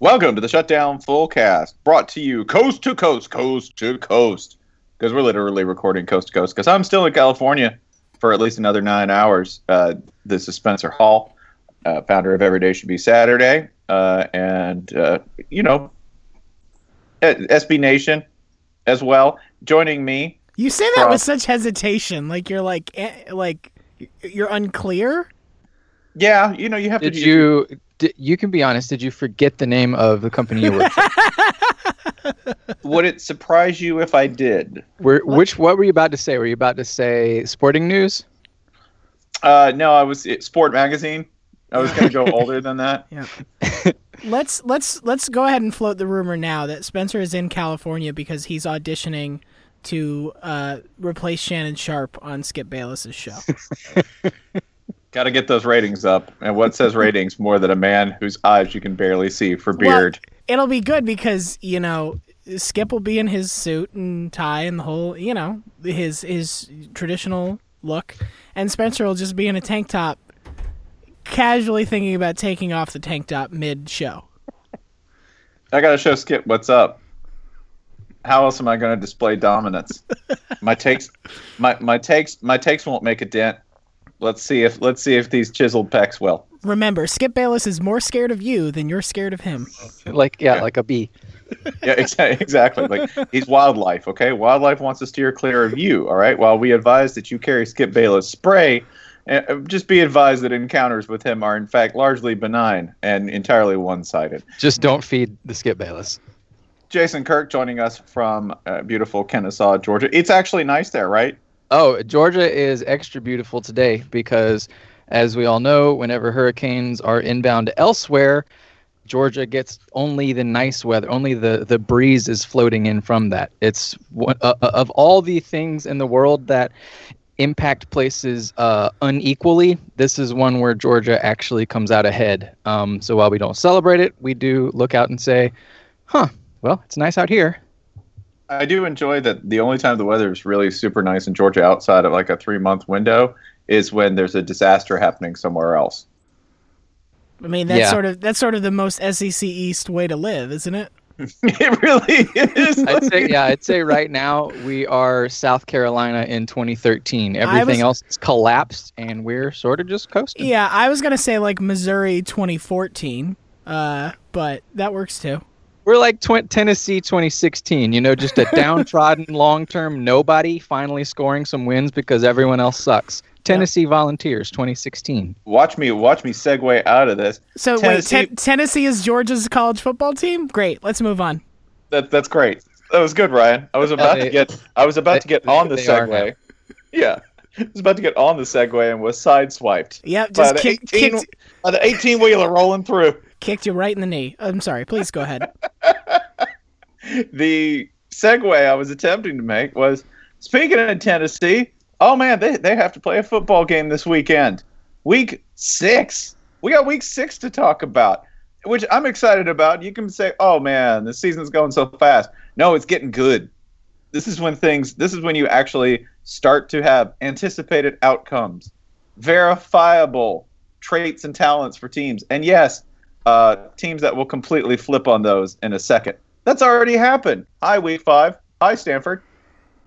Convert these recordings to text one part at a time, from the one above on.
Welcome to the Shutdown Fullcast, brought to you coast to coast, coast to coast, because we're literally recording coast to coast. Because I'm still in California for at least another nine hours. Uh, this is Spencer Hall, uh, founder of Every Day Should Be Saturday, uh, and uh, you know, SB Nation as well. Joining me, You say that From- with such hesitation, like you're like eh, like you're unclear. yeah, you know, you have Did to. you? Did, you can be honest. Did you forget the name of the company you work for? Would it surprise you if I did? Were, which? What were you about to say? Were you about to say Sporting News? Uh, no, I was it, Sport Magazine. I was going to go older than that. Yeah. Let's let's let's go ahead and float the rumor now that Spencer is in California because he's auditioning to uh, replace Shannon Sharpe on Skip Bayless's show. Got to get those ratings up. And what says ratings more than a man whose eyes you can barely see for beard? It'll be good because you know Skip will be in his suit and tie and the whole you know his his traditional look, and Spencer will just be in a tank top, casually thinking about taking off the tank top mid show. I got to show Skip what's up. How else am I going to display dominance? my takes, my my takes, my takes won't make a dent. Let's see if let's see if these chiseled pecs will. Remember, Skip Bayless is more scared of you than you're scared of him. Like yeah, like a bee. Yeah, exa- exactly. Like he's wildlife. Okay, wildlife wants to steer clear of you. All right. While we advise that you carry Skip Bayless spray, uh, just be advised that encounters with him are in fact largely benign and entirely one-sided. Just don't feed the Skip Bayless. Jason Kirk joining us from uh, beautiful Kennesaw, Georgia. It's actually nice there, right? Oh, Georgia is extra beautiful today because, as we all know, whenever hurricanes are inbound elsewhere, Georgia gets only the nice weather. Only the the breeze is floating in from that. It's one uh, uh, of all the things in the world that impact places uh, unequally. This is one where Georgia actually comes out ahead. Um, so while we don't celebrate it, we do look out and say, "Huh, well, it's nice out here." I do enjoy that the only time the weather is really super nice in Georgia outside of like a three month window is when there's a disaster happening somewhere else. I mean, that's Yeah. sort of that's sort of the most SEC East way to live, isn't it? it really is. I'd say yeah, I'd say right now we are South Carolina in 2013. Everything was- else has collapsed, and we're sort of just coasting. Yeah, I was gonna say like Missouri 2014, uh, but that works too. We're like tw- Tennessee 2016. You know, just a downtrodden, long-term nobody finally scoring some wins because everyone else sucks. Tennessee Volunteers 2016. watch me, watch me segue out of this. So Tennessee- wait, Ten- Tennessee is Georgia's college football team. Great, let's move on. That that's great. That was good, Ryan. I was about to they- get I was about to get on the segue. Yeah. I was about to get on the segue and was sideswiped. Yep, By just the kick, 18 kicked by the 18 wheeler rolling through. Kicked you right in the knee. I'm sorry. Please go ahead. The segue I was attempting to make was speaking of Tennessee, oh man, they, they have to play a football game this weekend. Week six. We got week six to talk about, which I'm excited about. You can say, oh man, the season's going so fast. No, it's getting good. This is when things, this is when you actually start to have anticipated outcomes, verifiable traits and talents for teams. And yes, uh, teams that will completely flip on those in a second. That's already happened. Hi, week five. Hi, Stanford.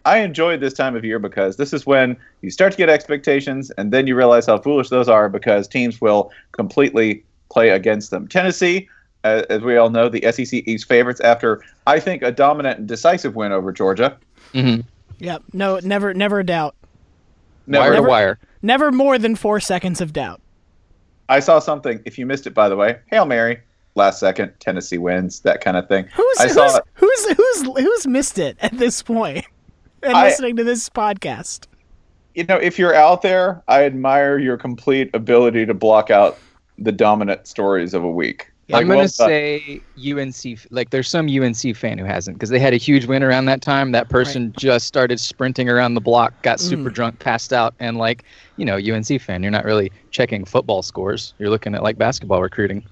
I enjoy this time of year because this is when you start to get expectations and then you realize how foolish those are because teams will completely play against them. Tennessee, uh, as we all know, the SEC East favorites after, I think, a dominant and decisive win over Georgia. Mm-hmm. Yep. No, never, never a doubt. Never, Wire to wire. Never more than four seconds of doubt. I saw something. If you missed it, by the way, Hail Mary, last second, Tennessee wins, that kind of thing. Who's I saw who's, who's who's who's missed it at this point and I- listening to this podcast? you know, if you're out there, I admire your complete ability to block out the dominant stories of a week. I'm gonna done. say UNC. Like, there's some UNC fan who hasn't because they had a huge win around that time. That person just started sprinting around the block, got super Mm. drunk, passed out, and like, you know, UNC fan. You're not really checking football scores. You're looking at like basketball recruiting.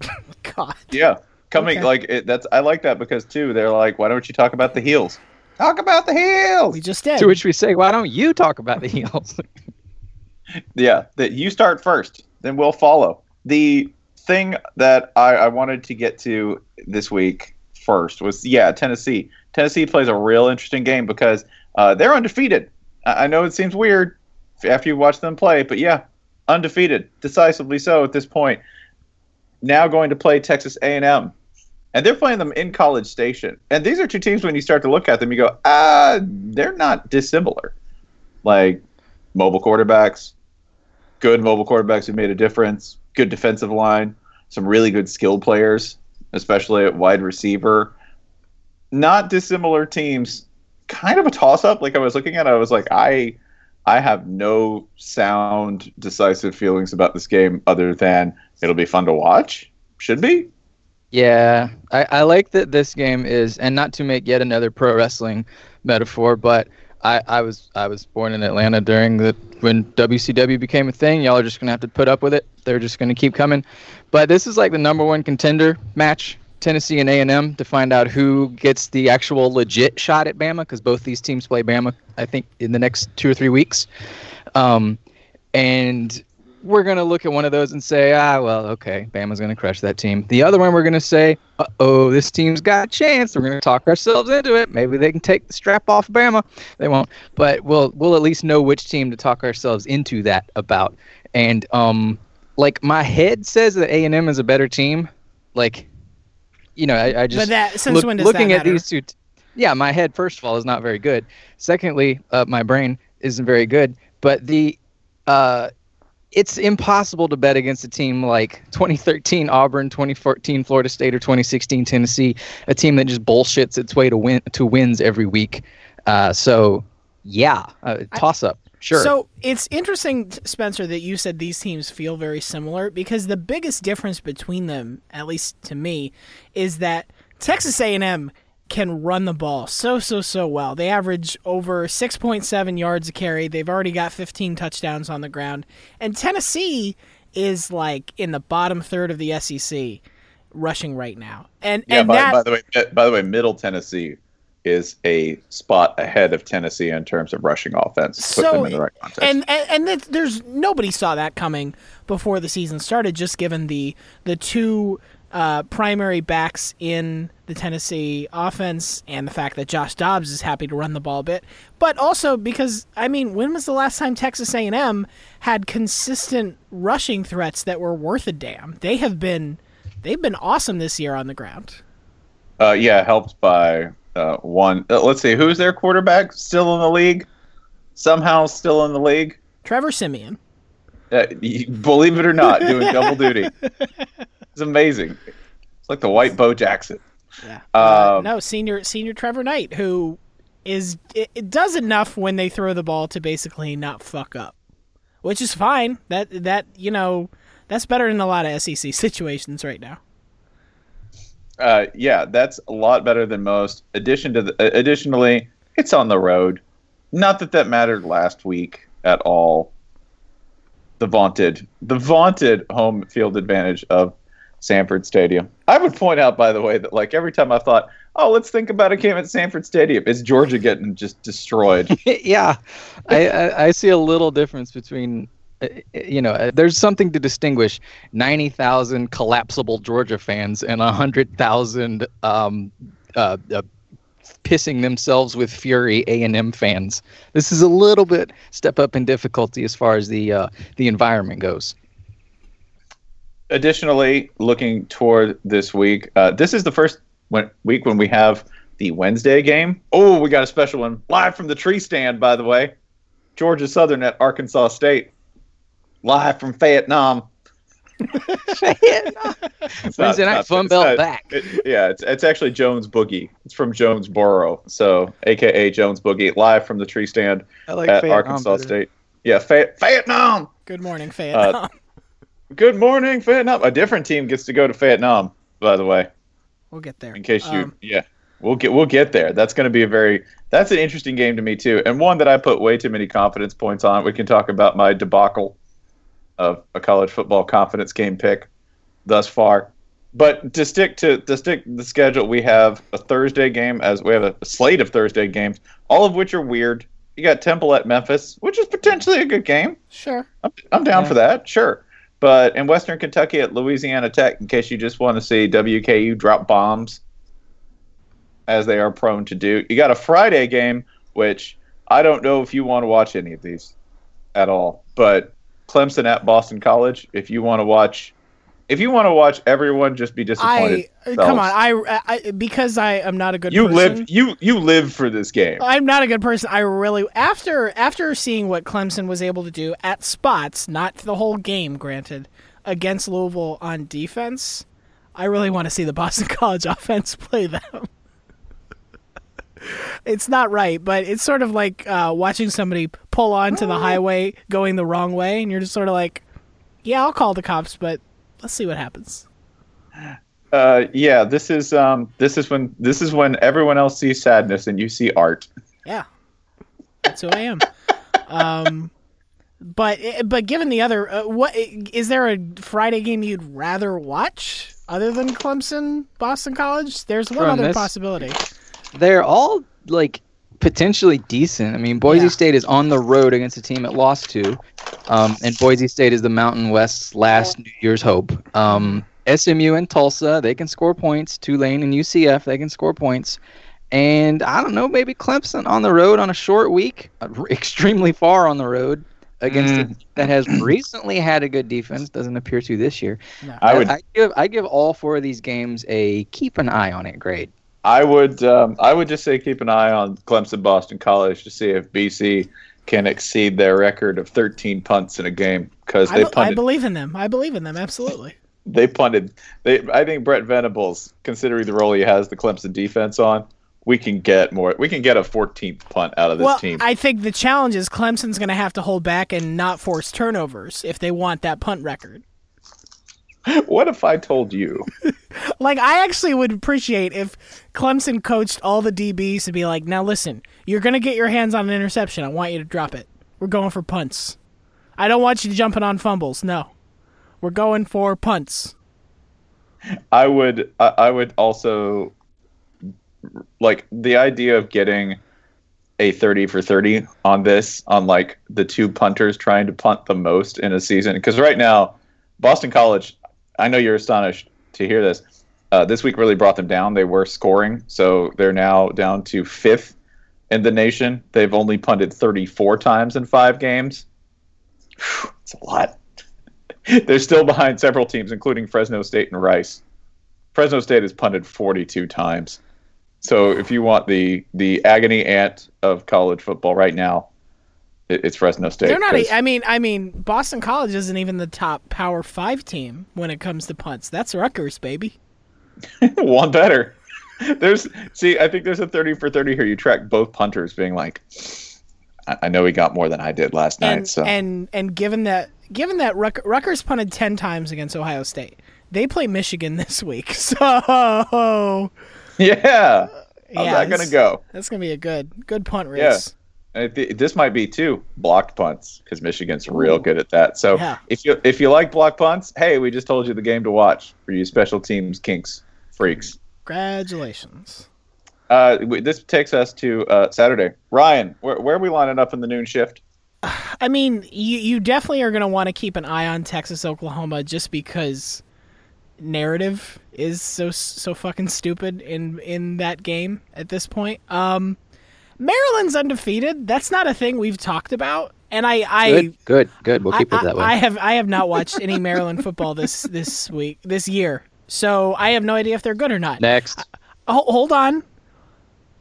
God. Yeah, coming Okay. like it, that's. I like that because too. They're like, why don't you talk about the heels? Talk about the heels. We just did. To which we say, why don't you talk about the heels? Yeah, that you start first, then we'll follow. The thing that I, I wanted to get to this week first was yeah, Tennessee. Tennessee plays a real interesting game because uh, they're undefeated. I, I know it seems weird after you watch them play, but yeah, undefeated, decisively so at this point. Now going to play Texas A&M, and they're playing them in College Station. And these are two teams when you start to look at them, you go, ah, they're not dissimilar. Like mobile quarterbacks, good mobile quarterbacks who made a difference, good defensive line, some really good skill players, especially at wide receiver. Not dissimilar teams. Kind of a toss up. Like I was looking at it, I was like, I I have no sound decisive feelings about this game other than it'll be fun to watch. Should be. Yeah, I, I like that this game is, and not to make yet another pro wrestling metaphor, but I, I was I was born in Atlanta during the when WCW became a thing. Y'all are just gonna have to put up with it. They're just gonna keep coming. But this is like the number one contender match, Tennessee and A and M, to find out who gets the actual legit shot at Bama, because both these teams play Bama. I think in the next two or three weeks. Um, and we're going to look at one of those and say, ah, well, okay, Bama's going to crush that team. The other one, we're going to say, uh oh, this team's got a chance. We're going to talk ourselves into it. Maybe they can take the strap off Bama. They won't, but we'll we'll at least know which team to talk ourselves into that about. And um, like my head says that A and M is a better team. Like, you know, I, I just But that since look- when does looking that at these two. T- yeah, my head first of all is not very good. Secondly, uh, my brain isn't very good. But the uh, it's impossible to bet against a team like 2013 Auburn, 2014 Florida State, or 2016 Tennessee, a team that just bullshits its way to win to wins every week. Uh, so yeah, uh, toss up, sure. So it's interesting, Spencer, that you said these teams feel very similar because the biggest difference between them, at least to me, is that Texas A&M can run the ball so so so well. They average over 6.7 yards a carry. They've already got 15 touchdowns on the ground. And Tennessee is like in the bottom third of the SEC rushing right now. And Yeah, and by, that by the way, by the way, Middle Tennessee is a spot ahead of Tennessee in terms of rushing offense. Put So, them in the right context. and and, and there's nobody saw that coming before the season started. Just given the the two uh, primary backs in the Tennessee offense and the fact that Josh Dobbs is happy to run the ball a bit, but also because I mean, when was the last time Texas A&M had consistent rushing threats that were worth a damn? They have been they've been awesome this year on the ground. uh, yeah, helped by uh, one. Uh, let's see, who's their quarterback still in the league? Somehow still in the league. Trevor Siemian. Uh, believe it or not, doing double duty. It's amazing. It's like the white Bo Jackson. Yeah. Uh, Um, no, senior senior Trevor Knight, who is it, it does enough when they throw the ball to basically not fuck up, which is fine. That that you know that's better than a lot of SEC situations right now. Uh, yeah, that's a lot better than most. Addition to the, uh, additionally, it's on the road. Not that that mattered last week at all. The vaunted, the vaunted home field advantage of Sanford Stadium. I would point out, by the way, that like every time I thought, oh, let's think about a game at Sanford Stadium, it's Georgia getting just destroyed. yeah, I, I, I see a little difference between, you know, uh, there's something to distinguish 90,000 collapsible Georgia fans and 100,000 um, uh, uh, pissing themselves with fury A&M fans. This is a little bit step up in difficulty as far as the uh, the environment goes. Additionally, looking toward this week, uh, this is the first when, week when we have the Wednesday game. Oh, we got a special one live from the tree stand, by the way. Georgia Southern at Arkansas State, live from Vietnam. It's not- Wednesday night Fun Belt not- back. it- yeah, it's it's actually Jones Boogie. It's from Jonesboro, so AKA Jones Boogie, live from the tree stand I like at Vietnam Arkansas better. State. Yeah, Fay- Vietnam. Good morning, Vietnam. Good morning, Vietnam. A different team gets to go to Vietnam, by the way. we'll get there. in case you Um, yeah we'll get we'll get there that's going to be a very that's an interesting game to me too and one that i put way too many confidence points on we can talk about my debacle of a college football confidence game pick thus far but to stick to to stick the schedule we have a thursday game as we have a, slate of thursday games all of which are weird you got temple at memphis which is potentially a good game sure. i'm, I'm down Yeah. for that sure But in Western Kentucky at Louisiana Tech, in case you just want to see WKU drop bombs, as they are prone to do, you got a Friday game, which I don't know if you want to watch any of these at all. But Clemson at Boston College, if you want to watch if you want to watch everyone just be disappointed, I come on. I, I because I am not a good. You person, live you you live for this game. I'm not a good person. I really after after seeing what Clemson was able to do at spots, not the whole game, granted, against Louisville on defense. I really want to see the Boston College offense play them. It's not right, but it's sort of like uh, watching somebody pull onto the highway going the wrong way, and you're just sort of like, "Yeah, I'll call the cops," but let's see what happens. Uh, yeah, this is um, this is when this is when everyone else sees sadness and you see art. Yeah, that's who I am. um, but but given the other, uh, what is there a Friday game you'd rather watch other than Clemson, Boston College? There's one From other this- possibility. They're all like potentially decent. I mean, Boise Yeah. State is on the road against a team it lost to, um, and Boise State is the Mountain West's last New Year's hope. Um, SMU and Tulsa, they can score points. Tulane and UCF, they can score points. And I don't know, maybe Clemson on the road on a short week, uh, extremely far on the road against a that has recently had a good defense. Doesn't appear to this year. No. I would I give I give all four of these games a keep an eye on it grade. I would um, I would just say keep an eye on Clemson Boston College to see if BC can exceed their record of 13 punts in a game because I, they I punted believe in them. I believe in them absolutely. they punted they I think Brent Venables considering the role he has the Clemson defense on we can get more we can get a 14th punt out of this well, team. I think the challenge is Clemson's going to have to hold back and not force turnovers if they want that punt record. what if I told you? Like, I actually would appreciate if Clemson coached all the DBs to be like, now listen, you're going to get your hands on an interception. I want you to drop it. We're going for punts. I don't want you jumping on fumbles. No. We're going for punts. I would I, would also like the idea of getting a 30 for 30 on this on like the two punters trying to punt the most in a season because right now Boston College I know you're astonished to hear this. Uh, this week really brought them down. They were scoring so they're now down to fifth in the nation. They've only punted 34 times in five games. It's a lot. They're still behind several teams including Fresno State and Rice. Fresno State has punted 42 times. So if you want the the agony aunt of college football right now, it's Fresno State. They're not. A, I mean, I mean, Boston College isn't even the top Power Five team when it comes to punts. That's Rutgers, baby. one better. There's see, I think there's a 30 for 30 here. You track both punters being like, I, I know he got more than I did last night. And So and and given that given that Ruck, Rutgers punted ten times against Ohio State, they play Michigan this week. So yeah, how's yeah, that gonna go? That's gonna be a good good punt race. I thi- this might be two blocked punts because Michigan's real good at that. So Yeah. if you if you like block punts, hey, we just told you the game to watch for you special teams kinks freaks. Congratulations. Uh, this takes us to uh, Saturday. Ryan, where, where are we lining up in the noon shift? I mean, you you definitely are going to want to keep an eye on Texas Oklahoma just because narrative is so so fucking stupid in in that game at this point. Um Maryland's undefeated. That's not a thing we've talked about. And I I Good, good, good. We'll keep I, it that way. I have I have not watched any Maryland football this this week this year. So I have no idea if they're good or not. Next. Ho- hold on.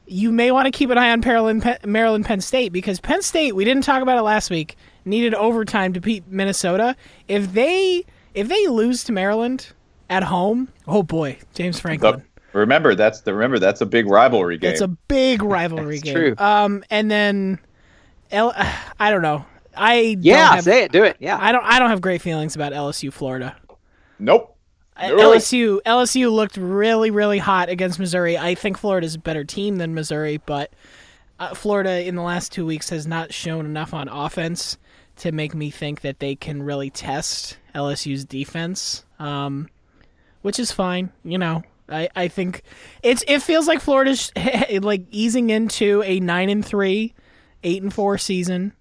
You may want to keep an eye on Maryland, Maryland, Penn State because Penn State, we didn't talk about it last week, needed overtime to beat Minnesota. If they if they lose to Maryland at home, oh boy, James Franklin. The- remember that's the remember that's a big rivalry game. It's a big rivalry That's game. true. Um, and then, L- I don't know. I yeah, have, say it. Do it. Yeah. I don't. I don't have great feelings about LSU, Florida. nope. Really? LSU LSU looked really really hot against Missouri. I think Florida's a better team than Missouri, but uh, Florida in the last two weeks has not shown enough on offense to make me think that they can really test LSU's defense. Um, which is fine, you know. I, I think it's it feels like Florida's like easing into a nine and three, eight and four season,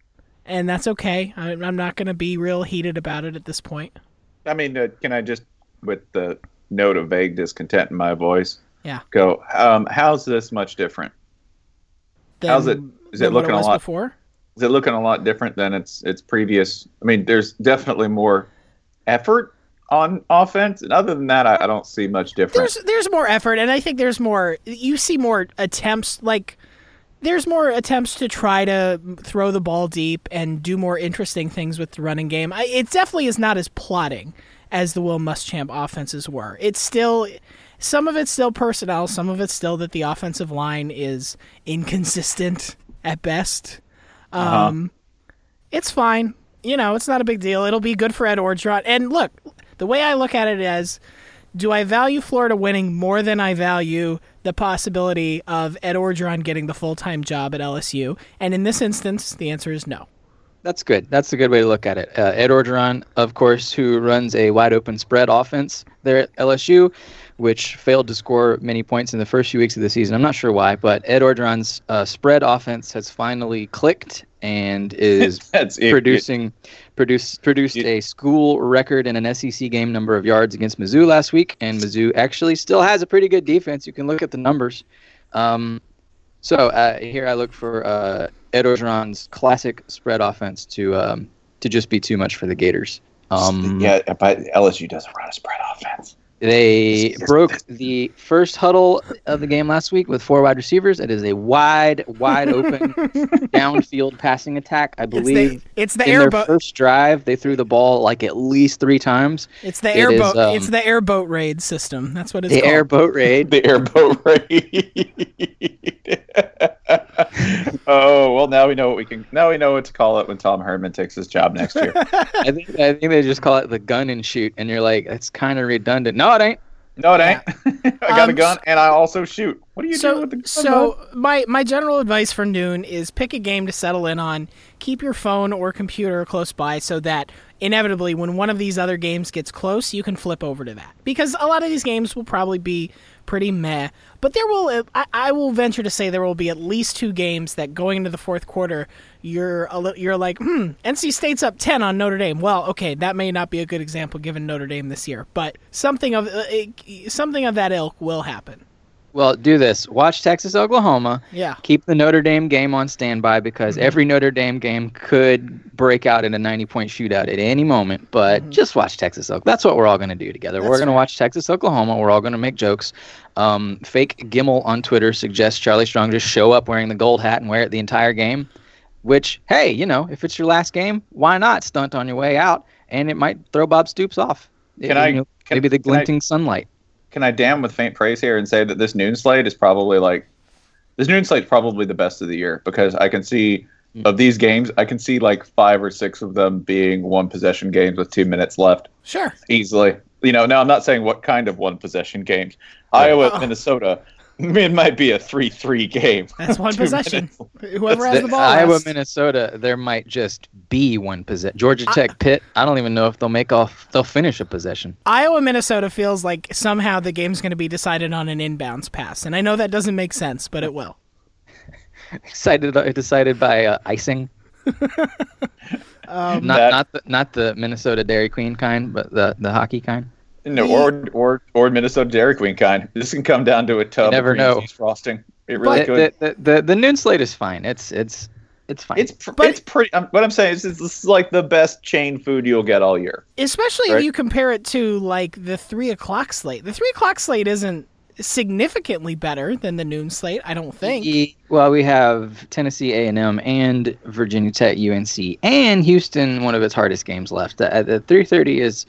and that's okay. I, I'm not going to be real heated about it at this point. I mean, uh, can I just, with the note of vague discontent in my voice, Yeah. go? Um, how's this much different? Than- How's it- is it looking a lot- before? Is it looking a lot different than its its previous? I mean, there's definitely more effort on offense, and other than that, I, I don't see much difference. There's there's more effort, and I think there's more. You see more attempts, like there's more attempts to try to throw the ball deep and do more interesting things with the running game. I, it definitely is not as plotting as the Will Muschamp offenses were. It's still some of it's still personnel, some of it's still that the offensive line is inconsistent at best. Um, It's fine. You know, it's not a big deal. It'll be good for Ed Orgeron. And look, the way I look at it is do I value Florida winning more than I value the possibility of Ed Orgeron getting the full time job at LSU? And in this instance, the answer is no. That's good. That's a good way to look at it. Uh, Ed Orgeron, of course, who runs a wide open spread offense there at LSU, which failed to score many points in the first few weeks of the season. I'm not sure why, but Ed Orgeron's uh, spread offense has finally clicked and is producing. it. Produced It- a school record in an SEC game number of yards against Mizzou last week, and Mizzou actually still has a pretty good defense. You can look at the numbers. Um, so uh, here I look for uh, Ed Orgeron's classic spread offense to um, to just be too much for the Gators. Um, yeah, but LSU doesn't run a spread offense. They broke the first huddle of the game last week with four wide receivers. It is a wide, wide open downfield passing attack. I It's believe the it's the in airboat first drive, they threw the ball like at least three times. it's the it airboat is, um, it's the airboat raid system. That's what it's the called. airboat raid. The airboat raid. oh well, now we know what we can. Now we know what to call it when Tom Herman takes his job next year. I think I think they just call it the gun and shoot, and you're like, it's kind of redundant. No, it ain't. No, it ain't. I got Um, a gun and I also shoot. What do you do with the gun? bud? so my my general advice for noon is pick a game to settle in on. Keep your phone or computer close by so that inevitably when one of these other games gets close, you can flip over to that. Because a lot of these games will probably be pretty meh, but there will I, I will venture to say there will be at least two games that going into the fourth quarter you're a li- you're like, "Hmm, NC State's up 10 on Notre Dame." Well, okay, that may not be a good example given Notre Dame this year, but something of uh, something of that ilk will happen. Well, do this. Watch Texas, Oklahoma. Yeah. Keep the Notre Dame game on standby because Mm-hmm. every Notre Dame game could break out in a 90 point shootout at any moment. But just watch Texas, Oklahoma. That's what we're all going to do together. Mm-hmm. That's we're going to watch Texas, Oklahoma. We're all going to make jokes. Um, fake Gimmel on Twitter suggests Charlie Strong just show up wearing the gold hat and wear it the entire game. Which, hey, you know, if it's your last game, why not stunt on your way out? And it might throw Bob Stoops off. Can You I- know, can- maybe the can I- glinting sunlight. Can I damn with faint praise here and say that this noon slate is probably like this noon slate's probably the best of the year because I can see Hmm. of these games, I can see like five or six of them being one possession games with two minutes left Sure. easily. You know, now I'm not saying what kind of one possession games. Iowa, Oh. Minnesota, it might be a three-three game. That's one possession. minutes. Whoever has The- the ball. Iowa, last. Minnesota, there might just be one possession. Georgia Tech, Pitt. I don't even know if they'll make off. They'll finish a possession. Iowa, Minnesota feels like somehow the game's going to be decided on an inbounds pass, and I know that doesn't make sense, but it will. Excited, uh, decided by uh, icing. Um, Not That- not the not the Minnesota Dairy Queen kind, but the the hockey kind. No, or or or Minnesota Dairy Queen kind. This can come down to a tub never of know. cheese frosting. It really the, could. the, the, the the noon slate is fine. It's it's it's fine. It's pr- But- it's pretty. Um, what I'm saying is, it's, this is like the best chain food you'll get all year. especially if you compare it to like the three o'clock slate. The three o'clock slate isn't significantly better than the noon slate. I don't think. Ye- well, we have Tennessee A&M and Virginia Tech, UNC, and Houston. One of its hardest games left. The, the 3:30 is,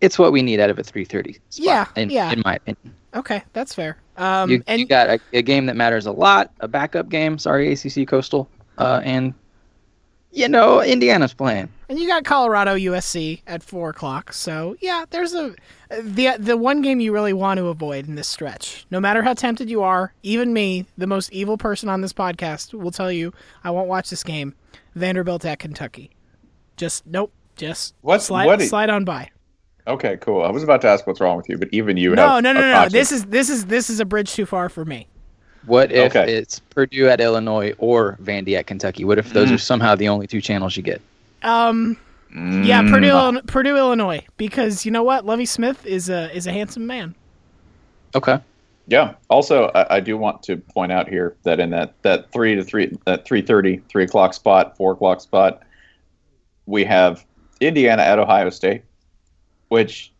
it's what we need out of a 3:30. Spot, Yeah, in, yeah. In my opinion, Okay, that's fair. Um, you, and you got a, a game that matters a lot, a backup game. Sorry, ACC Coastal, uh, and you know Indiana's playing. And you got Colorado USC at four o'clock. So yeah, there's a the the one game you really want to avoid in this stretch. No matter how tempted you are, even me, the most evil person on this podcast, will tell you I won't watch this game. Vanderbilt at Kentucky. Just nope. Just What's- slide what is- slide on by. Okay, cool. I was about to ask what's wrong with you, but even you No, have no, no, no, no. This is this is this is a bridge too far for me. What if Okay. it's Purdue at Illinois or Vandy at Kentucky? What if those Mm. are somehow the only two channels you get? Um, Yeah, Mm. Purdue, Illinois, Purdue, Illinois, because you know what, Lovie Smith is a is a handsome man. Okay. Yeah. Also, I, I do want to point out here that in that, that three to three, that three thirty, three o'clock spot, four o'clock spot, we have Indiana at Ohio State, which,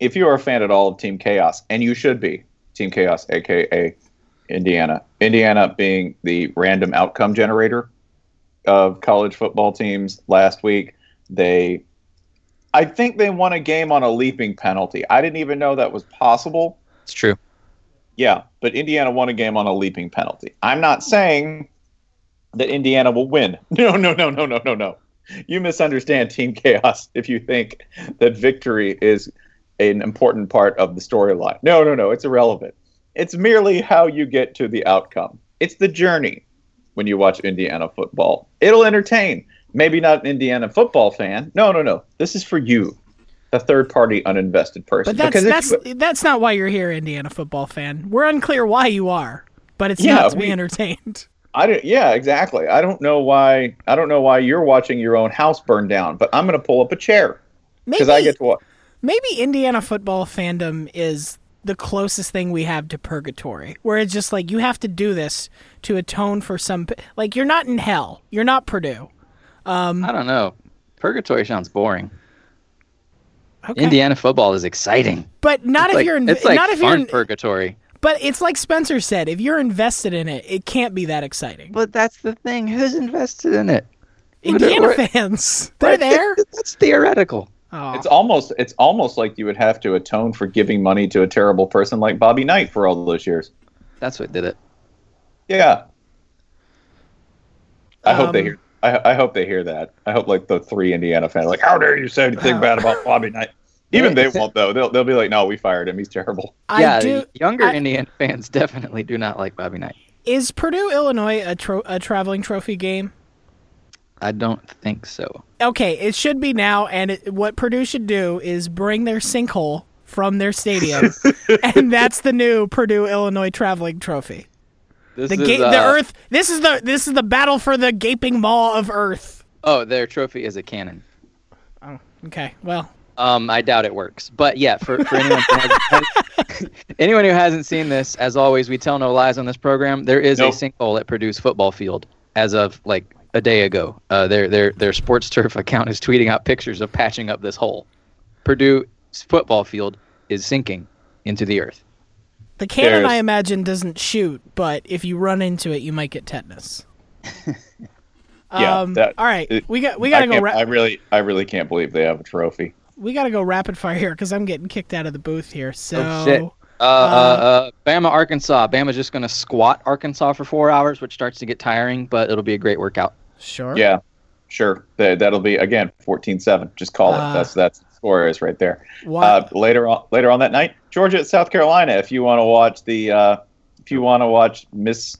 if you are a fan at all of Team Chaos, and you should be, Team Chaos, aka Indiana, Indiana being the random outcome generator of college football teams last week, they. I think they won a game on a leaping penalty. I didn't even know that was possible. It's true. Yeah, but Indiana won a game on a leaping penalty. I'm not saying that Indiana will win. No, no, no, no, no, no, no. You misunderstand Team Chaos if you think that victory is an important part of the storyline. No, no, no, it's irrelevant. It's merely how you get to the outcome. It's the journey when you watch Indiana football. It'll entertain. Maybe not an Indiana football fan. No, no, no. This is for you, the third party uninvested person. But that's Because that's you- that's not why you're here, Indiana football fan. We're unclear why you are, but it's Yeah, not to be we- entertained. I don't. Yeah, exactly. I don't know why. I don't know why you're watching your own house burn down. But I'm going to pull up a chair because Maybe I get to watch. maybe Indiana football fandom is the closest thing we have to purgatory, where it's just like you have to do this to atone for some. Like you're not in hell. You're not Purdue. Um, I don't know. Purgatory sounds boring. Okay. Indiana football is exciting. but not it's if like, you're in, it's like not if you're in, purgatory. But it's like Spencer said, if you're invested in it, it can't be that exciting. But that's the thing. Who's invested in it? Indiana what- fans, they're Right, there. That's theoretical. Oh. It's almost. It's almost like you would have to atone for giving money to a terrible person like Bobby Knight for all those years. That's what did it. Yeah. I hope they Um, hear. I, I hope they hear that. I hope like the three Indiana fans, like, how dare you say anything Uh, bad about Bobby Knight? Even they won't though. They'll they'll be like, no, we fired him. He's terrible. I yeah, do. younger I- Indiana fans definitely do not like Bobby Knight. Is Purdue Illinois a, tro- a traveling trophy game? I don't think so. Okay, it should be now. And it, what Purdue should do is bring their sinkhole from their stadium, and that's the new Purdue Illinois traveling trophy. This The is, ga- uh, the Earth. This is the this is the battle for the gaping maw of Earth. Oh, their trophy is a cannon. Oh, Okay, well, Um, I doubt it works, but yeah, for, for anyone who hasn't, anyone who hasn't seen this, as always, we tell no lies on this program. There is Nope. a sinkhole at Purdue's football field as of like a day ago. Uh, their their their sports turf account is tweeting out pictures of patching up this hole. Purdue's football field is sinking into the earth. the cannon There's- I imagine doesn't shoot, but if you run into it, you might get tetanus. Yeah, Um, that- all right, it- we got we gotta go. Ra- I really, I really can't believe they have a trophy. We gotta go rapid fire here because I'm getting kicked out of the booth here. So Oh, shit. Uh, uh, uh, Bama, Arkansas. Bama's just going to squat Arkansas for four hours, which starts to get tiring, but it'll be a great workout. sure. Yeah, sure. That, that'll be again 14-7. Just call Uh, it. That's that's the score is right there. Uh, later on, later on that night, Georgia at South Carolina. If you want to watch the, uh, if you want to watch Miss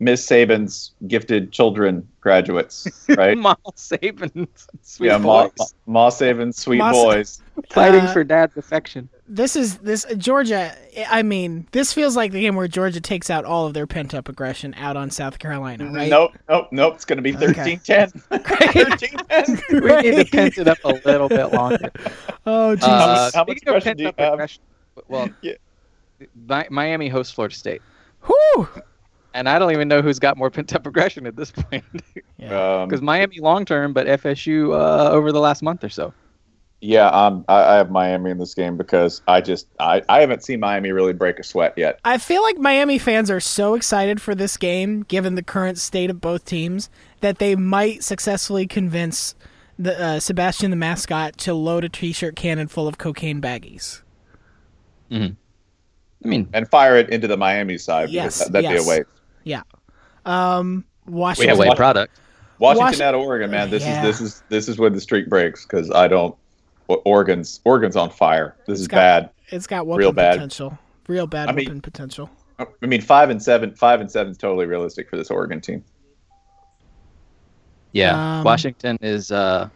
Miss Saban's gifted children graduates, right? Miles Saban's sweet yeah, Ma, boys. Ma Saban's sweet Ma- boys. Fighting Uh, for dad's affection. this is this Georgia. I mean, this feels like the game where Georgia takes out all of their pent up aggression out on South Carolina, right? Nope, nope, nope. It's going to be Okay. 13-10. 13-10. We need to pent it up a little bit longer. Oh, Jesus. Uh, how much speaking aggression do you have? aggression, well, Yeah. Miami hosts Florida State, Whew. And I don't even know who's got more pent-up aggression at this point. Um, Because Miami long term, but FSU uh, over the last month or so. yeah, um, I, I have Miami in this game because I just I, I haven't seen Miami really break a sweat yet. I feel like Miami fans are so excited for this game, given the current state of both teams, that they might successfully convince the uh, Sebastian the mascot to load a T-shirt cannon full of cocaine baggies. I mean, and fire it into the Miami side. Yes, that- that'd yes. be a waste. Yeah. Um, Washington. have away Wash- product. Washington Wash- at Oregon, man. This Yeah. is this is this is where the streak breaks because I don't. Oregon's Oregon's on fire. This is got- bad. It's got whooping Real bad. potential. Real bad I mean- potential. I mean, five and seven. Five and seven is totally realistic for this Oregon team. Yeah, Um, Washington is. uh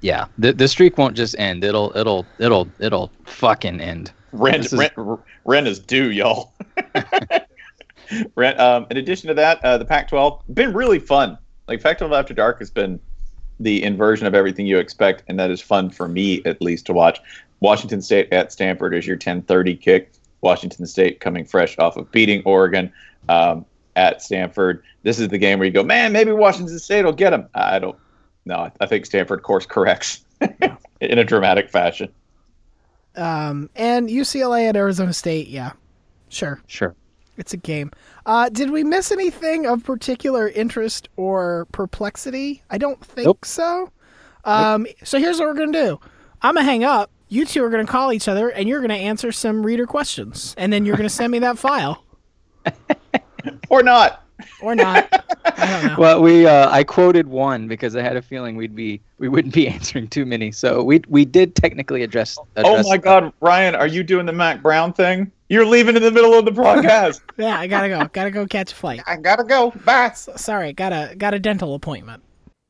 Yeah, the the streak won't just end. It'll it'll it'll it'll fucking end. Ren, This is- Ren, Ren is due, y'all. Ren, um, in addition to that, uh, the Pac-12 been really fun. Like Pac-12 After Dark has been the inversion of everything you expect, and that is fun for me at least to watch. Washington State at Stanford is your 10:30 kick. Washington State coming fresh off of beating Oregon um, at Stanford. This is the game where you go, man, maybe Washington State will get them. I don't. No, I think Stanford course corrects in a dramatic fashion. Um, and UCLA at Arizona State, yeah, sure, Sure. It's a game. Uh, did we miss anything of particular interest or perplexity? I don't think Nope. so. Um, so here's what we're gonna do. I'm gonna hang up. You two are gonna call each other, and you're gonna answer some reader questions, and then you're gonna send me that file Or not. or not. I don't know. Well, we uh, I quoted one because I had a feeling we'd be we wouldn't be answering too many. So we we did technically address. Oh my God, Ryan, are you doing the Mack Brown thing? You're leaving in the middle of the broadcast. Yeah, I gotta go. Gotta go catch a flight. I gotta go. Bye. S- Sorry, got a got a dental appointment.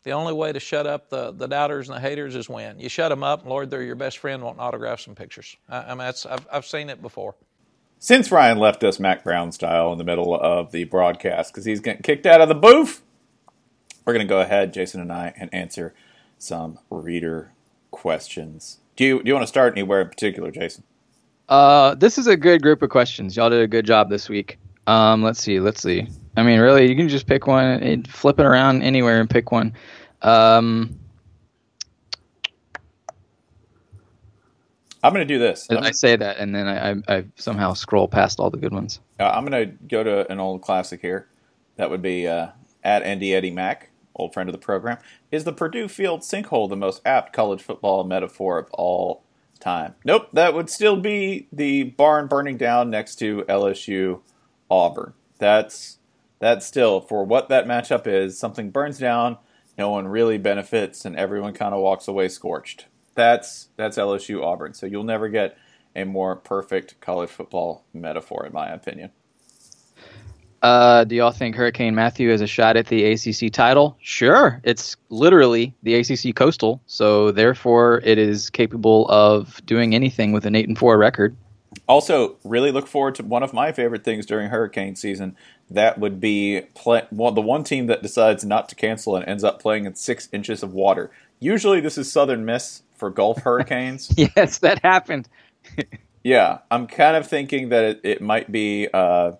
The only way to shut up the, the doubters and the haters is when you shut them up. Lord, they're your best friend, wanting autographs and pictures. I, I mean, that's, I've, I've seen it before. Since Ryan left us Mack Brown style in the middle of the broadcast because he's getting kicked out of the booth, we're going to go ahead, Jason and I, and answer some reader questions. Do you, do you want to start anywhere in particular, Jason? Uh, this is a good group of questions. Y'all did a good job this week. Um, let's see, let's see. I mean, really, you can just pick one, and flip it around anywhere and pick one. Um, I'm going to do this. I say that, and then I, I, I somehow scroll past all the good ones. uh, I'm going to go to an old classic here. That would be uh, at Andy Eddie Mac, old friend of the program. Is the Purdue Field sinkhole the most apt college football metaphor of all time? Nope, that would still be the barn burning down next to LSU Auburn. That's that's still for what that matchup is. Something burns down, no one really benefits, and everyone kind of walks away scorched. That's that's LSU Auburn. So you'll never get a more perfect college football metaphor, in my opinion. Uh, do y'all think Hurricane Matthew has a shot at the ACC title? Sure. It's literally the ACC Coastal, so therefore it is capable of doing anything with an eight and four record. Also, really look forward to one of my favorite things during hurricane season. That would be play, well, the one team that decides not to cancel and ends up playing in six inches of water. Usually, this is Southern Miss for Gulf hurricanes. Yes, that happened. yeah, I'm kind of thinking that it, it might be. Uh,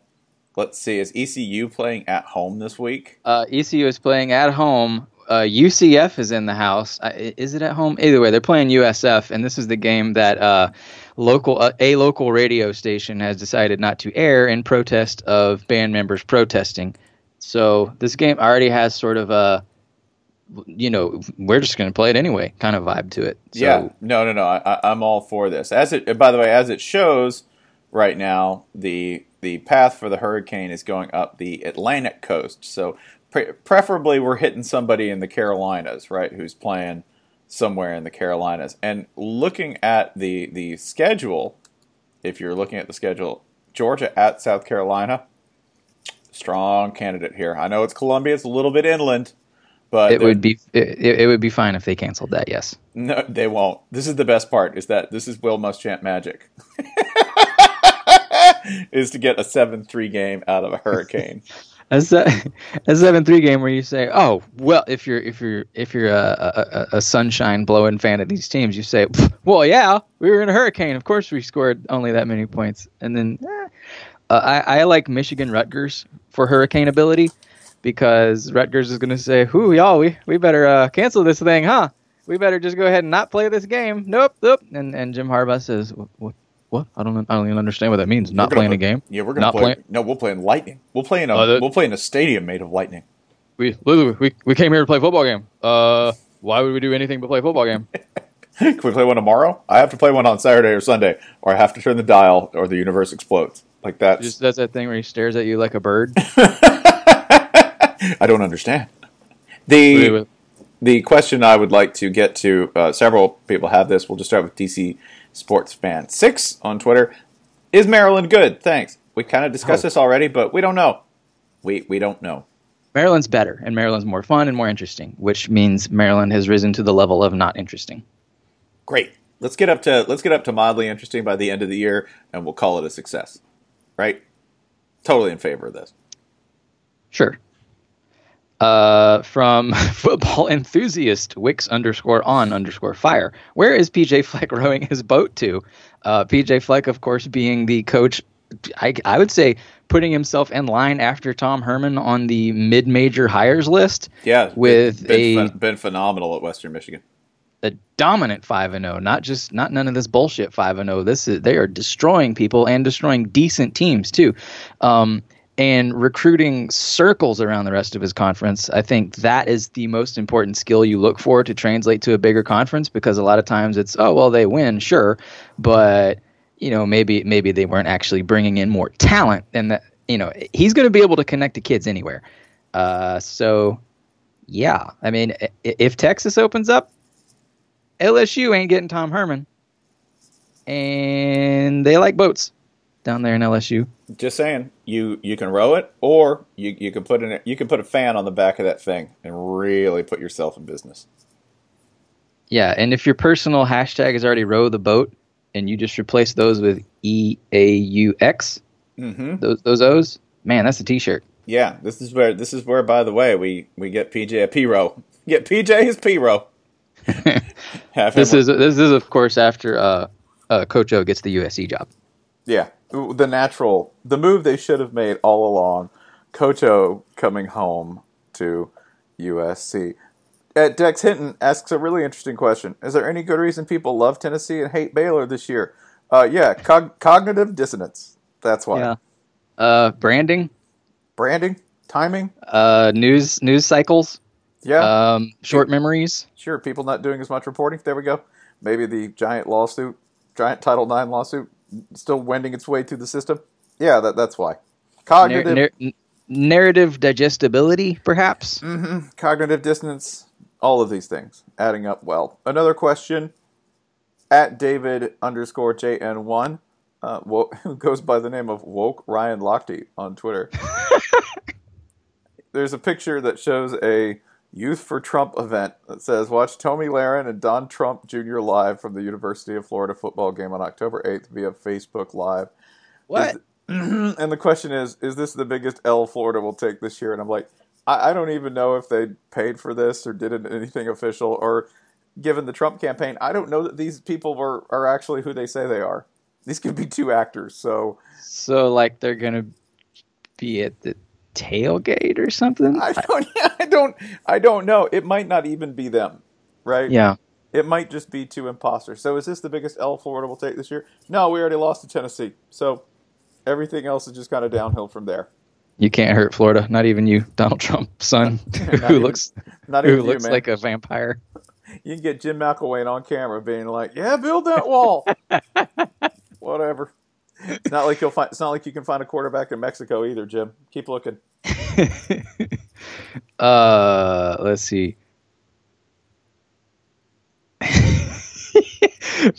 let's see, is ECU playing at home this week? Uh, ECU is playing at home. Uh, UCF is in the house. Uh, is it at home? Either way, they're playing USF, and this is the game that uh, local uh, a local radio station has decided not to air in protest of band members protesting. So this game already has sort of a, you know, we're just going to play it anyway kind of vibe to it. So, yeah, no, no, no. I, I- I'm all for this. As it, by the way, as it shows right now, the the path for the hurricane is going up the Atlantic coast. So pre- preferably, we're hitting somebody in the Carolinas, right? Who's playing somewhere in the Carolinas. And looking at the the schedule, if you're looking at the schedule, Georgia at South Carolina, strong candidate here. I know it's Columbia; it's a little bit inland. But It would be it, it would be fine if they canceled that. Yes. no, they won't. This is the best part: is that this is Will Muschamp Magic. is to get a seven-three game out of a hurricane. A, a seven three game where you say, "Oh, well, if you're if you're if you're a, a, a sunshine blowing fan of these teams, you say, well, yeah, we were in a hurricane. Of course, we scored only that many points." And then eh. uh, I, I like Michigan Rutgers for hurricane ability because Rutgers is going to say, "Whoo, y'all, we we better uh, cancel this thing, huh? We better just go ahead and not play this game." Nope, nope. And and Jim Harbaugh says, "What? What? I don't I don't even understand what that means. Not We're playing a game." Yeah, we're gonna Not play. playing- No, we'll play in lightning. We'll play in a. That- we'll play in a stadium made of lightning. We literally we, we came here to play football game. Uh, why would we do anything but play football game? Can we play one tomorrow? I have to play one on Saturday or Sunday, or I have to turn the dial, or the universe explodes. Like that. Just does that thing where he stares at you like a bird. I don't understand. The the question I would like to get to, uh, several people have this. We'll just start with DC Sports Fan Six on Twitter. Is Maryland good? Thanks. We kind of discussed Oh. this already, but we don't know. We we don't know. Maryland's better, and Maryland's more fun and more interesting, which means Maryland has risen to the level of not interesting. Great. Let's get up to let's get up to mildly interesting by the end of the year, and we'll call it a success. Right? Totally in favor of this. Sure. Uh, from football enthusiast Wix underscore on underscore fire. Where is PJ Fleck rowing his boat to? Uh, PJ Fleck, of course, being the coach. I, I would say putting himself in line after Tom Herman on the mid-major hires list. Yeah, with been, a been, phenomenal at Western Michigan. a dominant five and zero, not just not none of this bullshit five and zero. This is they are destroying people and destroying decent teams too, um, and recruiting circles around the rest of his conference. I think that is the most important skill you look for to translate to a bigger conference because a lot of times it's oh well they win sure, but you know maybe maybe they weren't actually bringing in more talent and that you know he's going to be able to connect to kids anywhere. Uh, so yeah, I mean if Texas opens up. LSU ain't getting Tom Herman, and they like boats down there in LSU. Just saying, you you can row it, or you you can put in you can put a fan on the back of that thing and really put yourself in business. Yeah, and if your personal hashtag is already row the boat, and you just replace those with E A U X, Mm-hmm. those those O's, man, that's a T-shirt. Yeah, this is where this is where, by the way, we we get PJ a pirogue. Get PJ his pirogue. This is this is of course after uh, uh, Coach O gets the USC job. Yeah, the natural, the move they should have made all along. Coach O coming home to USC. At Dex Hinton asks a really interesting question. Is there any good reason people love Tennessee and hate Baylor this year? Uh, yeah, cog- cognitive dissonance. That's why. Yeah, uh, branding, Branding, timing. uh, news news cycles, Yeah, um, short memories. sure. People not doing as much reporting. There we go. Maybe the giant lawsuit, giant Title IX lawsuit, still wending its way through the system. Yeah, that, that's why. Cognitive nar- n- narrative digestibility, perhaps. hmm Cognitive dissonance, all of these things adding up well. Another question at David underscore JN1, uh, wo- who goes by the name of Woke Ryan Lochte on Twitter. There's a picture that shows a Youth for Trump event that says, Watch Tomi Lahren and Don Trump Jr. live from the University of Florida football game on October 8th via Facebook Live. What? And the question is, is this the biggest L Florida will take this year? And I'm like, I, I don't even know if they paid for this or did anything official or given the Trump campaign, I don't know that these people were are actually who they say they are. These could be two actors. So So like they're gonna be at the tailgate or something? I don't I don't I don't know. It might not even be them. Right? yeah. It might just be two imposters. So is this the biggest L Florida will take this year? No, we already lost to Tennessee. So everything else is just kind of downhill from there. You can't hurt Florida, not even you, Donald Trump's son, who even- looks Not who you, looks man. like a vampire. You can get Jim McElwain on camera being like, "Yeah, build that wall." Whatever. It's not like you'll find. It's not like you can find a quarterback in Mexico either, Jim. Keep looking. uh, let's see.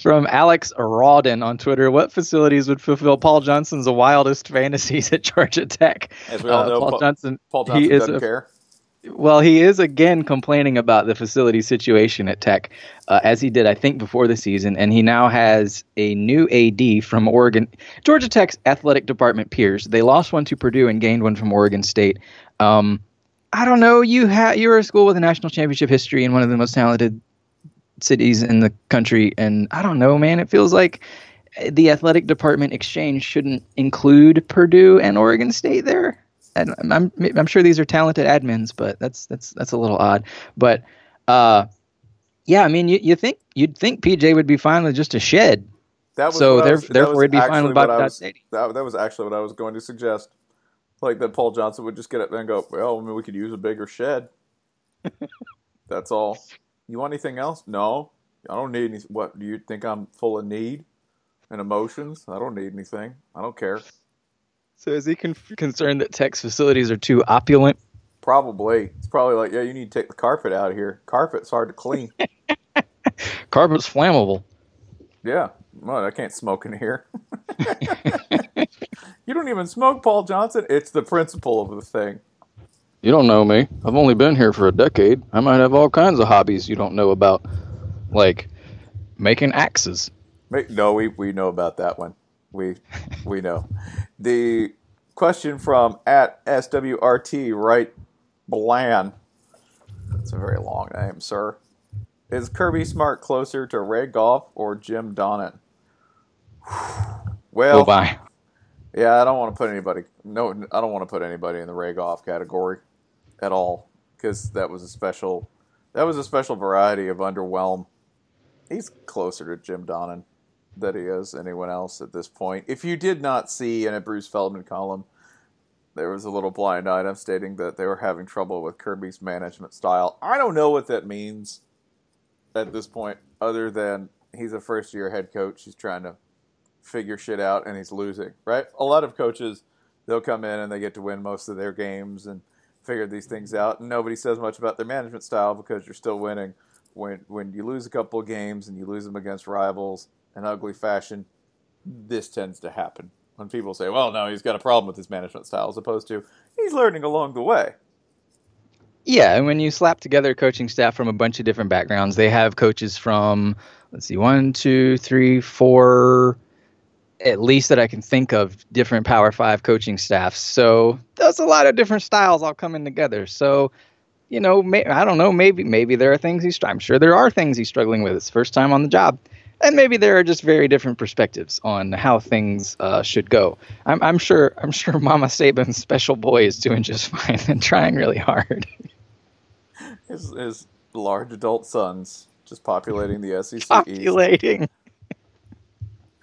From Alex Rawdon on Twitter, what facilities would fulfill Paul Johnson's wildest fantasies at Georgia Tech? As we all Uh, know, Paul Paul, Johnson. Paul he Johnson is doesn't a- care. Well, he is again complaining about the facility situation at Tech, uh, as he did, I think, before the season, and he now has a new AD from Oregon. Georgia Tech's athletic department peers. They lost one to Purdue and gained one from Oregon State. Um, I don't know. You ha- you're a school with a national championship history and one of the most talented cities in the country, and I don't know, man. It feels like the athletic department exchange shouldn't include Purdue and Oregon State there. And I'm I'm sure these are talented admins, but that's that's that's a little odd. But uh, yeah, I mean, you, you think you'd think PJ would be fine with just a shed, That was so there, was- therefore was it'd be fine with Bobby was-. That, that was actually what I was going to suggest. Like that, Paul Johnson would just get up and go, "Well, I mean, we could use a bigger shed." That's all. You want anything else? No, I don't need any. What do you think? I'm full of need and emotions. I don't need anything. I don't care. So is he con- concerned that Tech's facilities are too opulent? Probably. It's probably like, yeah, you need to take the carpet out of here. Carpet's hard to clean. Carpet's flammable. yeah. Well, I can't smoke in here. you don't even smoke, Paul Johnson. It's the principle of the thing. You don't know me. I've only been here for a decade. I might have all kinds of hobbies you don't know about, like making axes. Make- No, we, we know about that one. We we know. The question from at SWRT right Bland. That's a very long name, sir. Is Kirby Smart closer to Ray Goff or Jim Donnan? Well, Oh, bye. yeah, I don't want to put anybody. No, I don't want to put anybody in the Ray Goff category at all because that was a special. That was a special variety of underwhelm. He's closer to Jim Donnan than he is anyone else at this point. If you did not see in a Bruce Feldman column, there was a little blind item stating that they were having trouble with Kirby's management style. I don't know what that means at this point, other than he's a first year head coach. He's trying to figure shit out and he's losing, right? A lot of coaches, they'll come in and they get to win most of their games and figure these things out, and nobody says much about their management style because you're still winning. When when you lose a couple of games and you lose them against rivals in ugly fashion, this tends to happen. When people say, "Well, no, he's got a problem with his management style," as opposed to he's learning along the way. Yeah, and when you slap together coaching staff from a bunch of different backgrounds, they have coaches from let's see, one, two, three, four, at least that I can think of different Power Five coaching staffs. So there's a lot of different styles all coming together. So you know, may, I don't know, maybe maybe there are things he's. I'm sure there are things he's struggling with. It's first time on the job, and maybe there are just very different perspectives on how things uh, should go. I'm, I'm sure. I'm sure Mama Saban's special boy is doing just fine and trying really hard. His, his large adult sons just populating the SEC Populating.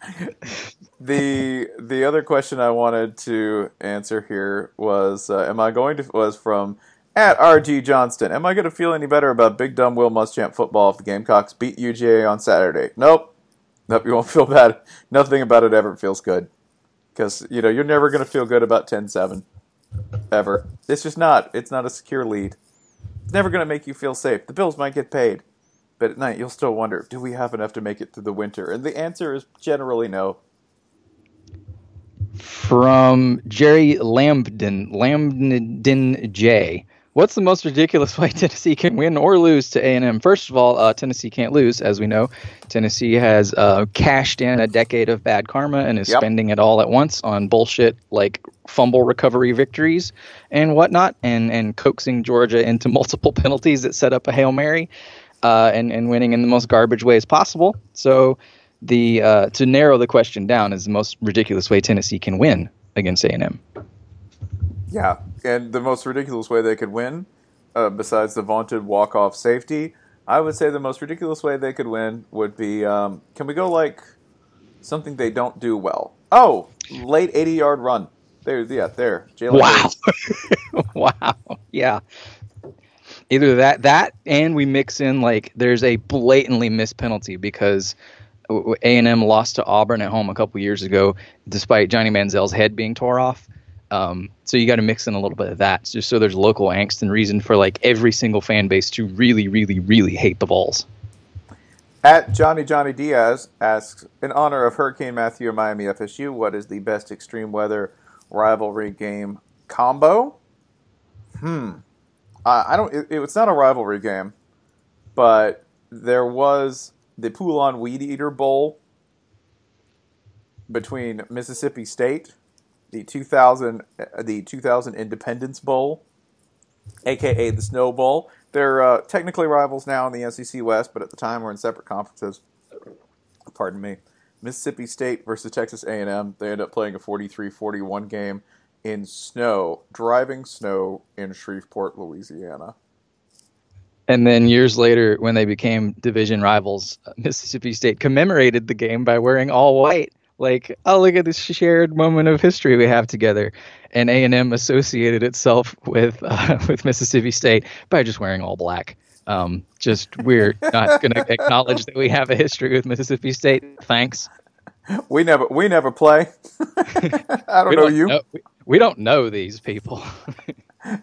the the other question I wanted to answer here was: uh, Am I going to was from at RG Johnston? Am I going to feel any better about Big Dumb Will Muschamp football if the Gamecocks beat UGA on Saturday? Nope, nope. You won't feel bad. Nothing about it ever feels good because you know you're never going to feel good about 10-7 ever. It's just not. It's not a secure lead. It's never going to make you feel safe. The Bills might get paid. But at night, you'll still wonder, do we have enough to make it through the winter? And the answer is generally no. From Jerry Lambden, Lambden J. What's the most ridiculous way Tennessee can win or lose to A&M? First of all, uh, Tennessee can't lose, as we know. Tennessee has uh, cashed in a decade of bad karma and is Yep. spending it all at once on bullshit like fumble recovery victories and whatnot, and and coaxing Georgia into multiple penalties that set up a hail mary, uh, and and winning in the most garbage ways possible. So the uh, to narrow the question down is the most ridiculous way Tennessee can win against A&M. Yeah, and the most ridiculous way they could win, uh, besides the vaunted walk-off safety, I would say the most ridiculous way they could win would be, um, can we go like something they don't do well? Oh, late 80-yard run. There, yeah, there. Jalen Wow. Wow. Yeah. Either that that and we mix in like there's a blatantly missed penalty because A and M lost to Auburn at home a couple years ago, despite Johnny Manziel's head being tore off. Um, so you got to mix in a little bit of that, just so there's local angst and reason for like every single fan base to really, really, really hate the Vols. At Johnny Johnny Diaz asks, in honor of Hurricane Matthew and Miami FSU, what is the best extreme weather rivalry game combo? Hmm. I, I don't. It, it's not a rivalry game, but there was the Poulan Weed Eater Bowl between Mississippi State, the 2000 uh, the 2000 Independence Bowl, aka the Snow Bowl. They're uh, technically rivals now in the SEC West, but at the time were in separate conferences. Pardon me. Mississippi State versus Texas A&M. They end up playing a 43-41 game in snow, driving snow in Shreveport, Louisiana. And then years later, when they became division rivals, uh, Mississippi State commemorated the game by wearing all white. Like, oh, look at this shared moment of history we have together. And A and M associated itself with uh, with Mississippi State by just wearing all black. Um, just we're not going to acknowledge that we have a history with Mississippi State. Thanks. We never we never play. I don't know don't you. know- we- we don't know these people.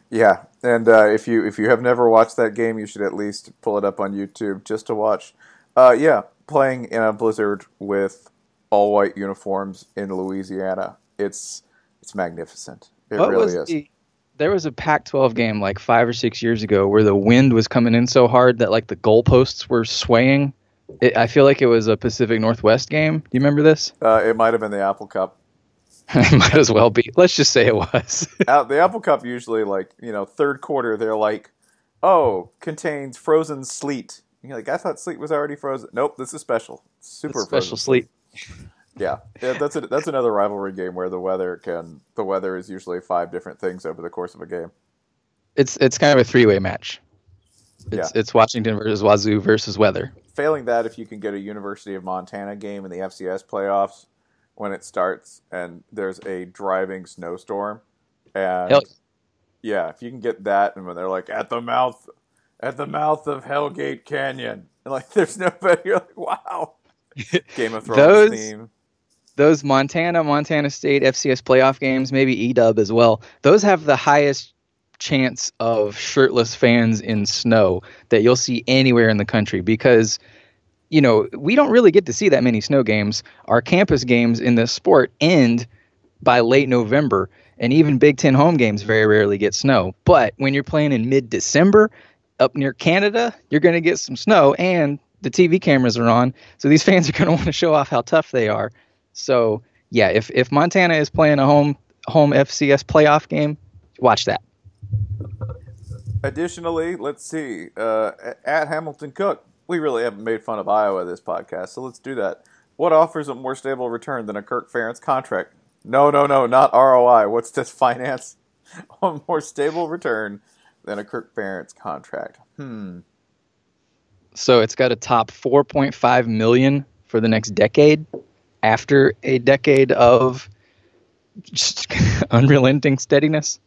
Yeah, and uh, if you if you have never watched that game, you should at least pull it up on YouTube just to watch. Uh, yeah, playing in a blizzard with all white uniforms in Louisiana, it's it's magnificent. It what really is. the? There was a Pac-12 game like five or six years ago where the wind was coming in so hard that like the goalposts were swaying. It, I feel like it was a Pacific Northwest game. Do you remember this? Uh, it might have been the Apple Cup. it might as well be. Let's just say it was. Out the Apple Cup usually like you know third quarter they're like, oh contains frozen sleet. You're like I thought sleet was already frozen. Nope, this is special. Super special frozen sleep. Yeah, yeah that's a, that's another rivalry game where the weather can the weather is usually five different things over the course of a game. It's it's kind of a three way match. It's Yeah. it's Washington versus Wazoo versus weather. Failing that, if you can get a University of Montana game in the FCS playoffs when it starts and there's a driving snowstorm, and Hell- yeah, if you can get that, and when they're like at the mouth, at the mouth of Hellgate Canyon, and like there's nobody, you're like, wow, Game of Thrones Those- theme. those Montana, Montana State FCS playoff games, maybe EDUB as well, those have the highest chance of shirtless fans in snow that you'll see anywhere in the country because you know, we don't really get to see that many snow games. Our campus games in this sport end by late November, and even Big Ten home games very rarely get snow. But when you're playing in mid December up near Canada, you're going to get some snow, and the TV cameras are on. So these fans are going to want to show off how tough they are. So yeah, if if Montana is playing a home home FCS playoff game, watch that. Additionally, let's see. Uh, at Hamilton Cook, we really haven't made fun of Iowa this podcast, so let's do that. What offers a more stable return than a Kirk Ferentz contract? No, no, no, not ROI. What's this finance? A more stable return than a Kirk Ferentz contract. Hmm. So it's got a top 4.5 million for the next decade after a decade of just unrelenting steadiness.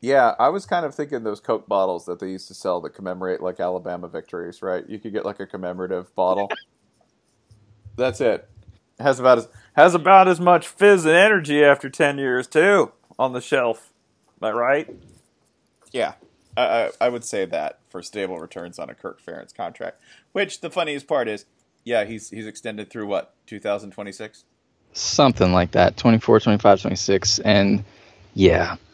Yeah, I was kind of thinking those Coke bottles that they used to sell that commemorate like Alabama victories, right? You could get like a commemorative bottle. That's it. Has about as has about as much fizz and energy after ten years too on the shelf. Am I right? Yeah, I, I, I would say that for stable returns on a Kirk Ferentz contract. Which the funniest part is, yeah, he's he's extended through what 2026. Something like that 24, 25, 26. And yeah,